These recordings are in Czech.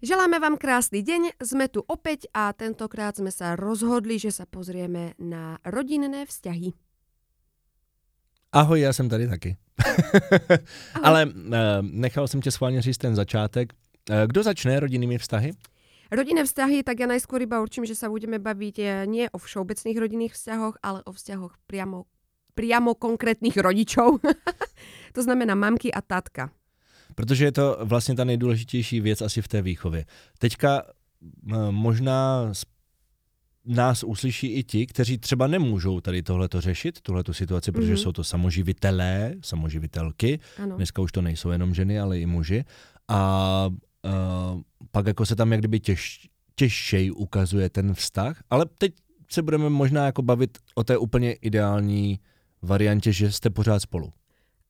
Želáme vám krásny deň, sme tu opäť a tentokrát sme sa rozhodli, že sa pozrieme na rodinné vzťahy. Ahoj, já jsem tady taky. Ale uh, nechal jsem tě schválně říct ten začátek. Uh, kdo začne rodinnými vztahy? Rodinné vzťahy, tak ja najskôr iba určím, že sa budeme baviť eh, nie o všeobecných rodinných vzťahoch, ale o vzťahoch priamo, priamo konkrétnych rodičov. to znamená mamky a tatka. Protože je to vlastně ta nejdůležitější věc asi v té výchově. Teďka možná nás uslyší i ti, kteří třeba nemůžou tady tohleto řešit, tuhleto situaci, protože mm-hmm. jsou to samoživitelé, samoživitelky. Ano. Dneska už to nejsou jenom ženy, ale i muži. A uh, pak jako se tam jak kdyby těž, těžšej ukazuje ten vztah, ale teď se budeme možná jako bavit o té úplně ideální variantě, že jste pořád spolu.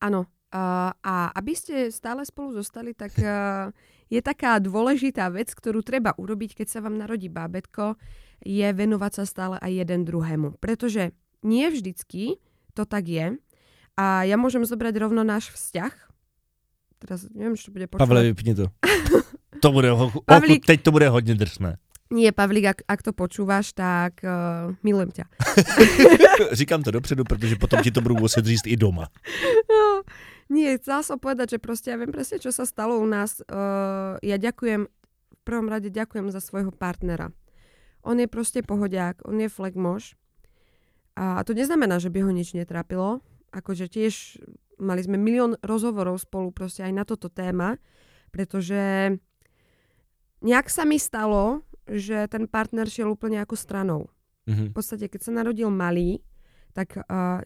Ano, Uh, a aby ste stále spolu zostali, tak uh, je taká dôležitá vec, ktorú treba urobiť, keď sa vám narodí bábetko, je venovať sa stále aj jeden druhému. Pretože nie vždycky to tak je. A ja môžem zobrať rovno náš vzťah. Teraz neviem, čo bude počúvať. Pavle, vypni to. to bude, ho, Pavlík, teď to bude hodne drsné. Nie, Pavlík, ak, ak to počúvaš, tak uh, milujem ťa. Říkám to dopředu, protože potom ti to budu muset říct i doma. No, nie, chcela som povedať, že proste ja viem presne, čo sa stalo u nás. Uh, ja ďakujem, v prvom rade ďakujem za svojho partnera. On je proste pohodiak, on je flekmož. A to neznamená, že by ho nič netrápilo. Akože tiež mali sme milión rozhovorov spolu proste aj na toto téma, pretože nejak sa mi stalo, že ten partner šiel úplne ako stranou. Mm-hmm. V podstate, keď sa narodil malý, tak uh,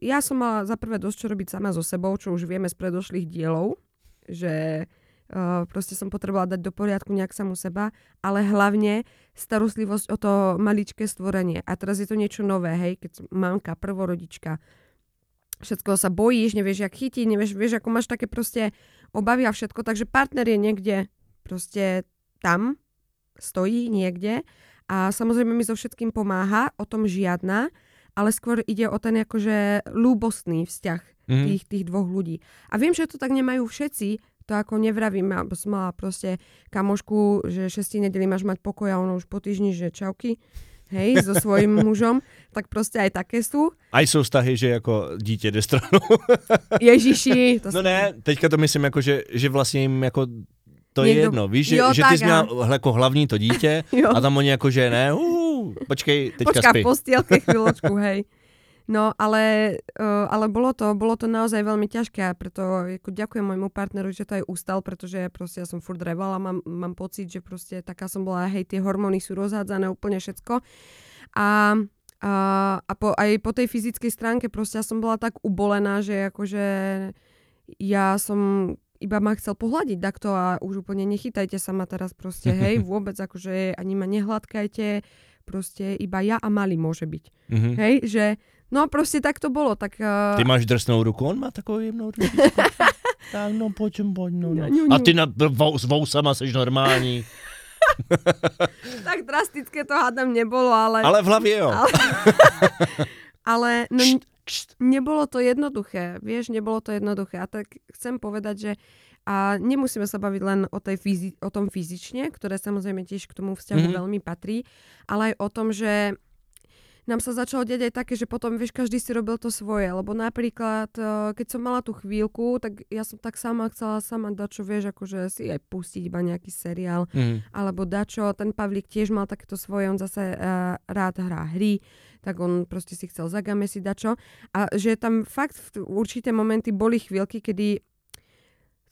ja som mala za prvé dosť čo robiť sama so sebou, čo už vieme z predošlých dielov, že uh, proste som potrebovala dať do poriadku nejak samu seba, ale hlavne starostlivosť o to maličké stvorenie. A teraz je to niečo nové, hej, keď mamka, prvorodička, všetko sa bojíš, nevieš, jak chytiť, nevieš, vieš, ako máš také proste obavy a všetko, takže partner je niekde proste tam, stojí niekde a samozrejme mi so všetkým pomáha, o tom žiadna, ale skôr ide o ten akože ľúbostný vzťah mm. tých, tých dvoch ľudí. A viem, že to tak nemajú všetci, to ako nevravím, alebo som mala proste kamošku, že šestí nedeli máš mať pokoj a ono už po týždni, že čauky, hej, so svojím mužom, tak proste aj také sú. Aj sú vztahy, že jako dítě jde stranou. Ježiši. To no ne, teďka to myslím jako, že, že vlastně jim jako to Někdo... je jedno, víš, že, jo, že ty jsi měla jako hlavní to dítě a tam oni jako, že ne, uh, počkej, teďka Počká spí. v postielke chvíľočku, hej. No, ale, uh, ale bolo, to, bolo to naozaj veľmi ťažké a preto ako ďakujem môjmu partneru, že to aj ustal, pretože proste ja som furt revala, mám, mám pocit, že proste taká som bola, hej, tie hormóny sú rozhádzané úplne všetko. A, a, a po, aj po tej fyzickej stránke proste ja som bola tak ubolená, že akože ja som iba ma chcel pohľadiť takto a už úplne nechytajte sa ma teraz proste, hej, vôbec akože ani ma nehladkajte, proste iba ja a malý môže byť. Mm-hmm. Hej, že no proste tak to bolo. Tak, uh... Ty máš drsnou ruku, on má takovou jemnou ruku. tak no poďme, poď, no, no. A ty na, s vousama seš normální. tak drastické to hádam nebolo, ale... Ale v hlavě jo. ale, ale no, nebolo to jednoduché, vieš, nebolo to jednoduché. A tak chcem povedať, že a nemusíme sa baviť len o, tej fyzi- o tom fyzične, ktoré samozrejme tiež k tomu vzťahu mm-hmm. veľmi patrí, ale aj o tom, že nám sa začalo deť aj také, že potom, vieš, každý si robil to svoje, lebo napríklad, eh, keď som mala tú chvíľku, tak ja som tak sama chcela sama dačo, vieš, akože si aj pustiť iba nejaký seriál, mm. alebo dačo, ten Pavlík tiež mal takéto svoje, on zase uh, rád hrá hry, tak on proste si chcel zagamesiť dačo a že tam fakt v určité momenty boli chvíľky, kedy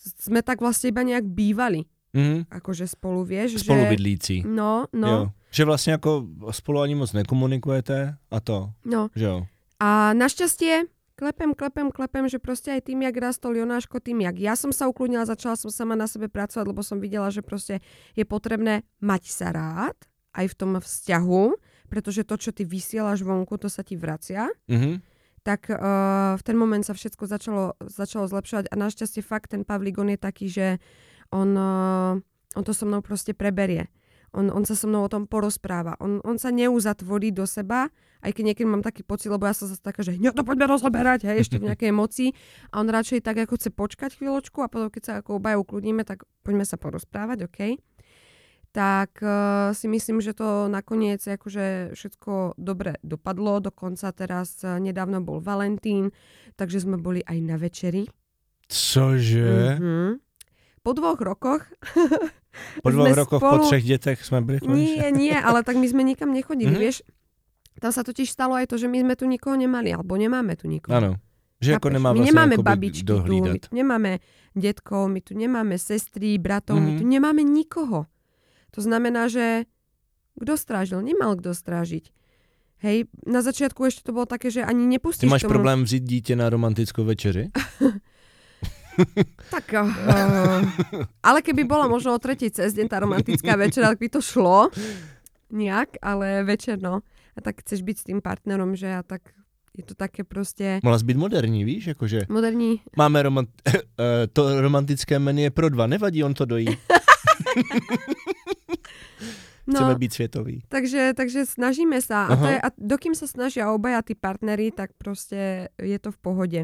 sme tak vlastne iba nejak bývali. Mm. Akože spolu, vieš. Spolubydlící. Že... No, no. Jo. Že vlastně jako spolu ani moc nekomunikujete a to. No. Že jo. A našťastie klepem, klepem, klepem, že proste aj tým, jak rastol Jonáško, tým, jak ja som sa ukludnila, začala som sama na sebe pracovať, lebo som videla, že proste je potrebné mať sa rád aj v tom vzťahu, pretože to, čo ty vysielaš vonku, to sa ti vracia. Mm-hmm. Tak uh, v ten moment sa všetko začalo, začalo zlepšovať a našťastie fakt ten Pavlík, on je taký, že on, uh, on to so mnou proste preberie. On, on sa so mnou o tom porozpráva. On, on sa neuzatvorí do seba, aj keď niekedy mám taký pocit, lebo ja som zase taká, že hneď to poďme rozoberať, hej, ešte v nejakej emocii. A on radšej tak ako chce počkať chvíľočku a potom, keď sa ako obaja ukludníme, tak poďme sa porozprávať, OK? Tak uh, si myslím, že to nakoniec akože všetko dobre dopadlo. Dokonca teraz uh, nedávno bol Valentín, takže sme boli aj na večeri. Cože? Mm-hmm. Po dvoch rokoch Po dvoch rokoch, spolu... po třech dětech jsme byli konečně. Nie, nie, ale tak my sme nikam nechodili, Mhm. vieš. Tam sa totiž stalo aj to, že my sme tu nikoho nemali, alebo nemáme tu nikoho. Ano. Že jako nemá my vlastně nemáme jakoby babičky tu, my dohlídat. tu nemáme detkov, my tu nemáme sestry, bratov, my Mhm. tu nemáme nikoho. To znamená, že kto strážil? Nemal kto strážiť. Hej, na začiatku ešte to bolo také, že ani Ty nepustíš máš tomu... problém vzít dítě na romantickou večeři? Tak, uh, ale keby bola možno o tretej cez deň tá romantická večera, tak by to šlo nejak, ale večer no. A tak chceš byť s tým partnerom, že a tak je to také prostě Mohla být moderní, víš, jakože moderní. máme romant- eh, to romantické menu je pro dva, nevadí, on to dojí. Chceme No, být světový. takže, takže snažíme sa. A, Aha. to je, a dokým sa snažia obaja tí partnery, tak prostě je to v pohode.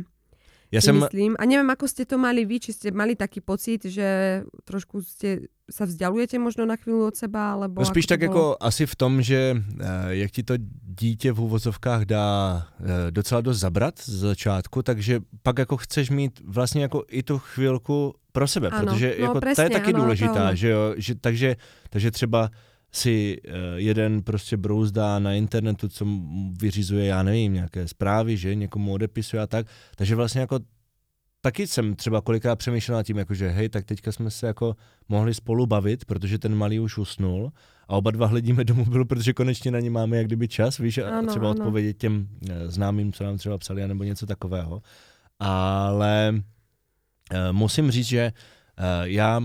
Já si jsem, myslím. A neviem, ako ste to mali vy, či ste mali taký pocit, že trošku ste sa vzdialujete možno na chvíľu od seba, alebo no spíš tak jako asi v tom, že eh, jak ti to dítě v úvozovkách dá eh, docela dost zabrat z začátku, takže pak jako chceš mít vlastně jako i tu chvilku pro sebe, Ano, protože no jako ta přesně, je taky ano, důležitá, ono. že jo, že, takže, takže třeba si eh, jeden prostě brouzdá na internetu, co vyřizuje, já nevím, nějaké zprávy, že někomu odepisuje a tak, takže vlastně jako taky jsem třeba kolikrát přemýšlel nad tím, jako že hej, tak teďka jsme se jako mohli spolu bavit, protože ten malý už usnul a oba dva hledíme do mobilu, protože konečně na ně máme jak kdyby čas, víš, a Ano, třeba ano. odpovědět těm eh, známým, co nám třeba psali, nebo něco takového. Ale eh, musím říct, že já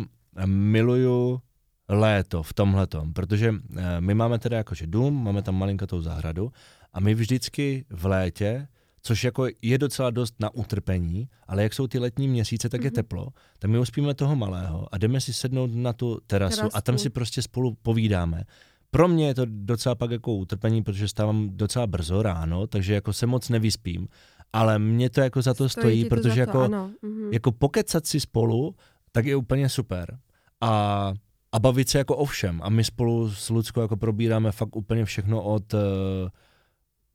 miluju léto v tomhletom, protože eh, my máme teda jakože dům, máme tam malinkatou zahradu a my vždycky v létě, což jako je docela dost na utrpení, ale jak jsou ty letní měsíce, tak je Mhm. teplo, tak my uspíme toho malého a jdeme si sednout na tu terasu, a tam si prostě spolu povídáme. Pro mě je to docela pak jako utrpení, protože stávám docela brzo ráno, takže jako se moc nevyspím, ale mě to jako za to stojí, to protože to, jako ano. Mhm. jako pokecat si spolu, tak je úplně super. A, a bavit se jako o všem. A my spolu s Luckou jako probíráme fakt úplně všechno od eh,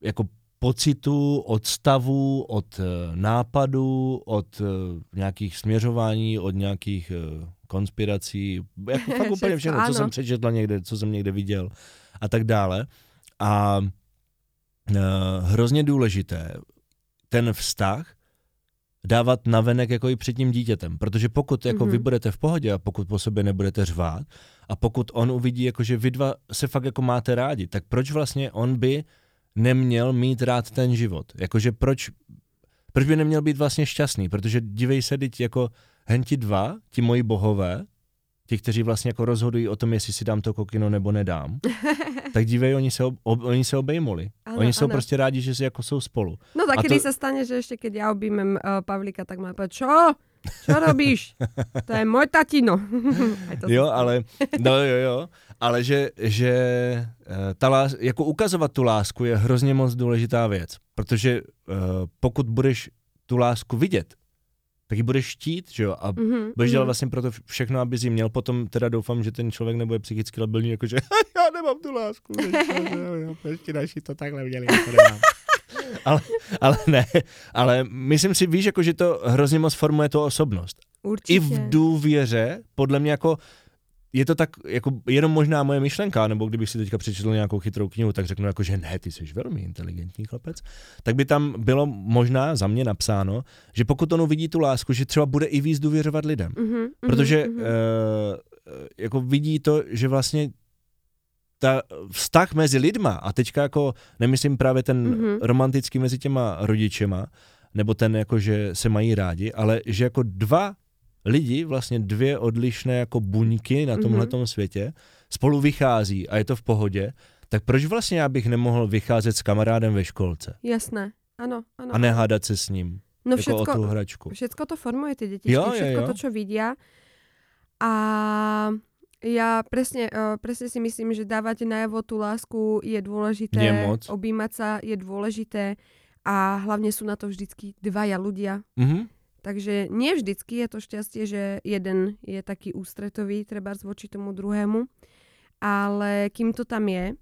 jako pocitu, od stavu, od eh, nápadů, od eh, nějakých směřování, od nějakých konspirací, jako fakt úplně všechno, co jsem přečetl někde, co jsem někde viděl a tak dále. A hrozně důležité, ten vztah dávat navenek jako i před tím dítětem, protože pokud jako Mhm. vy budete v pohodě a pokud po sobě nebudete řvát a pokud on uvidí, jako, že vy dva se fakt jako máte rádi, tak proč vlastně on by neměl mít rád ten život? Jakože proč, proč by neměl být vlastně šťastný? Protože dívej se, teď jako hen ti dva, ti moji bohové, ti, kteří vlastně jako rozhodují o tom, jestli si dám to kokino nebo nedám, tak dívej, oni se, ob, oni se obejmuli. Oni jsou ano. prostě rádi, že si jako jsou spolu. No tak kedy to- sa stane, že ešte keď ja objímem uh, Pavlíka, tak má povedať, čo? Čo robíš? To je môj tatino. Jo, ale, no jo, jo, ale že, že eh, ta lás, jako ukazovat tu lásku je hrozně moc důležitá věc, protože uh, pokud budeš tu lásku vidět, tak ji budeš štít, že jo, a Mhm, budeš dělat mhm. vlastně pro to všechno, aby jsi měl, potom teda doufám, že ten člověk nebude psychicky labilní, jakože já nemám tu lásku, ještě naši to takhle měli, jako nemám. ale, ale ne, ale myslím si, víš, jako, že to hrozně moc formuje tu osobnost Určite. i v důvěře, podle mě jako je to tak jako jenom možná moje myšlenka, nebo kdybych si teďka přečetl nějakou chytrou knihu, tak řeknu jako, že ne, ty jsi velmi inteligentní chlapec, tak by tam bylo možná za mě napsáno, že pokud on uvidí tu lásku, že třeba bude i víc důvěřovat lidem. Mhm, mhm, Protože mhm. uh, jako vidí to, že vlastně ta vztah mezi lidma, a teďka jako nemyslím právě ten Mhm. romantický mezi těma rodičema, nebo ten jako, že se mají rádi, ale že jako dva lidi, vlastně dvě odlišné jako buňky na Mhm. tomhletom světě, spolu vychází a je to v pohodě, tak proč vlastně já bych nemohl vycházet s kamarádem ve školce Jasné. Áno, áno. a nehádat se s ním No jako o tu všetko, hračku? všetko to formuje tie detičky, Jo, jo, všetko jo. to, čo vidia. A ja presne, uh, presne si myslím, že dávať najavo tú lásku je dôležité. Je moc. Objímať sa je dôležité. A hlavne sú na to vždycky dvaja ľudia. Mhm. Takže nie vždycky je to šťastie, že jeden je taký ústretový, treba voči tomu druhému. ale kým to tam je,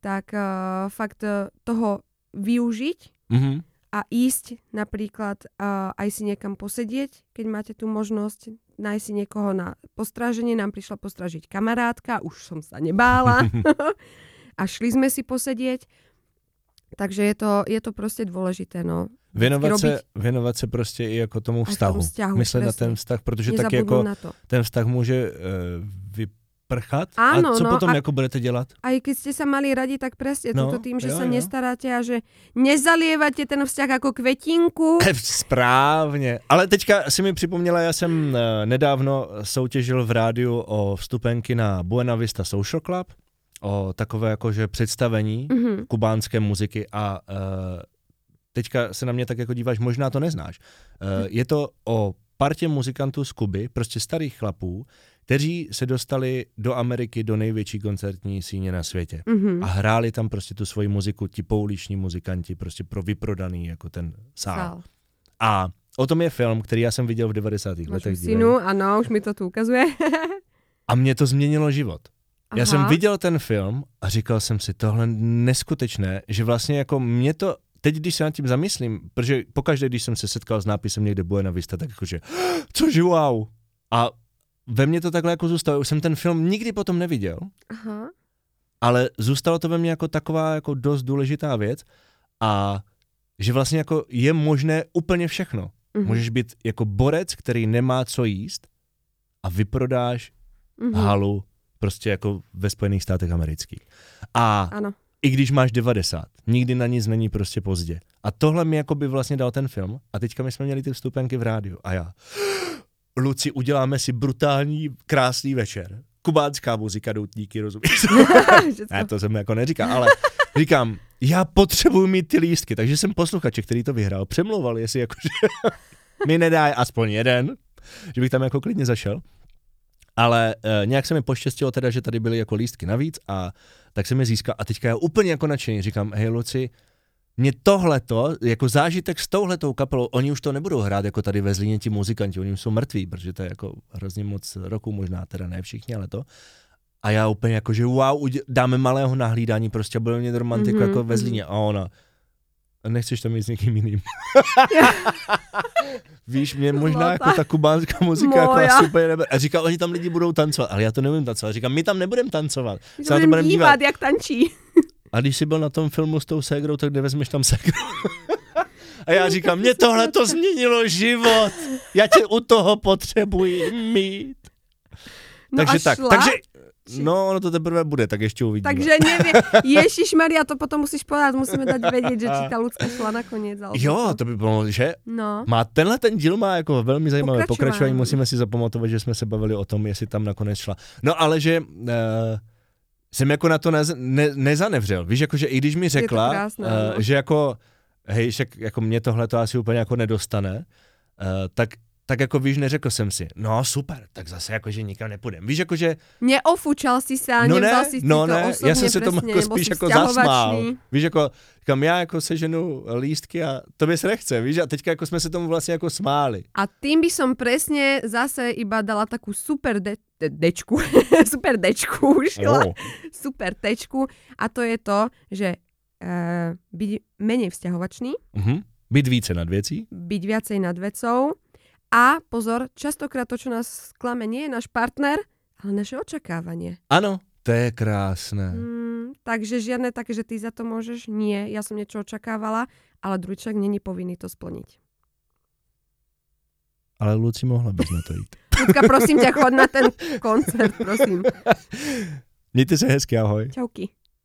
tak uh, fakt uh, toho využiť Mhm. a ísť napríklad uh, aj si niekam posedieť, keď máte tú možnosť, nájsť si niekoho na postráženie. Nám prišla postražiť kamarátka, už som sa nebála. a šli sme si posedieť. Takže je to, je to prostě dôležité, no. Věnovat se, věnovat se prostě i jako tomu vztahu. vzťahu, Myslet na ten vztah, protože Nezabudnú jako to. ten vztah může uh, vyprchat. Áno, a co no, potom a- jako budete dělat? Aj keď ste sa mali radi, tak presne No, túto tým, že jo, sa jo. nestaráte a že nezalievate ten vzťah ako kvetinku. Správně. Ale teďka si mi připomněla, já jsem eh, nedávno soutěžil v rádiu o vstupenky na Buena Vista Social Club, o takové jakože představení Mhm. kubánské muziky a uh, teďka se na mě tak jako díváš, možná to neznáš. Uh, je to o partě muzikantů z Kuby, prostě starých chlapů, kteří se dostali do Ameriky, do největší koncertní síně na světě. Mhm. A hráli tam prostě tu svoji muziku, ti pouliční muzikanti, prostě pro vyprodaný jako ten sál. Sál. A o tom je film, který já jsem viděl v 90. Máš letech. synu, ano, už mi to tu ukazuje. A mě to změnilo život. Já jsem Aha. viděl ten film a říkal jsem si, tohle neskutečné, že vlastně jako mě to, teď když se nad tím zamyslím, protože pokaždé, když jsem se setkal s nápisem někde Buena Vista, tak jakože, cože wow. A ve mně to takhle jako zůstalo. Už jsem ten film nikdy potom neviděl, Aha. ale zůstalo to ve mně jako taková jako dost důležitá věc a že vlastně jako je možné úplně všechno. Mhm. Můžeš být jako borec, který nemá co jíst a vyprodáš Mhm. halu prostě jako ve Spojených státech amerických. A Ano. I když máš 90, nikdy na nic není prostě pozdě. A tohle mi jako by vlastně dal ten film a teďka my jsme měli ty vstupenky v rádiu a já, Luci, uděláme si brutální, krásný večer. Kubánská muzika, doutníky, rozumíš? Ne, to jsem jako neříkal, ale říkám, já potřebuji mít ty lístky, takže jsem posluchače, který to vyhrál, přemlouval, jestli jakože mi nedá aspoň jeden, že bych tam jako klidně zašel. Ale e, nějak se mi poštěstilo teda, že tady byly jako lístky navíc a tak jsem je získal a teďka já úplně jako nadšený říkám, hej Luci, mě tohleto, jako zážitek s touhletou kapelou, oni už to nebudou hrát jako tady ve Zlíně ti muzikanti, oni už jsou mrtví, protože to je jako hrozně moc roku, možná teda ne všichni, ale to. A já úplně jako, že wow, dáme malého nahlídání, prostě budeme mít romantiku Mhm, mm-hmm, jako ve mhm. Zlíně. A ona, nechceš to mít s někým jiným. Víš, mě možná Zlata. jako ta kubánská muzika jako Moja. asi úplně nebe. A říká, oni tam lidi budou tancovat, ale já to nevím tancovat. Říkám, my tam nebudeme tancovat. Že Se budem dívat. dívat, jak tančí. A když jsi byl na tom filmu s tou ségrou, tak kde vezmeš tam ségru? A já říkám, mě tohle to změnilo život. Já tě u toho potřebuji mít. No takže a tak, šla? takže, no ono to teprve bude, tak ještě uvidíme. Takže neviem. Ježiš Maria, to potom musíš povedať, musíme dať vedieť, že či tá ľudská šla nakoniec. alebo Jo, to by bylo, že? No. Má tenhle ten díl má jako velmi zajímavé pokračování. Pokračování. Musíme si zapamatovat, že jsme se bavili o tom, jestli tam nakonec šla. No ale že uh, jsem jako na to nez, ne, nezanevřel. Víš, jako že i když mi řekla, krásné, uh, že jako, hej, však jako mě tohle to asi úplně jako nedostane, uh, tak tak jako víš, neřekl jsem si, no super, tak zase jako, že nikam nepůjdem. Víš, jako, že Neofúčal si sa, No ne, si no to ne, osobne, já jsem se tomu jako spíš jako zasmál. Víš, jako, říkám, já jako seženu lístky a to bys nechce, víš, a teďka jako jsme se tomu vlastně jako smáli. A tým by som presne zase iba dala takú super de- de- dečku, super dečku ušila, Oh. super tečku a to je to, že uh, byť menej vzťahovačný, Mhm. Být více nad věcí. byť viacej nad vecou a pozor, častokrát to, čo nás klame, nie je náš partner, ale naše očakávanie. Ano, to je krásné. Mm, takže žiadne také, že ty za to môžeš, nie, ja som niečo očakávala, ale druhý človek není povinný to splniť. Ale Luci mohla bys na to jít. Ľudka, prosím ťa, chod na ten koncert, prosím. Mějte se hezky, ahoj. Čauky.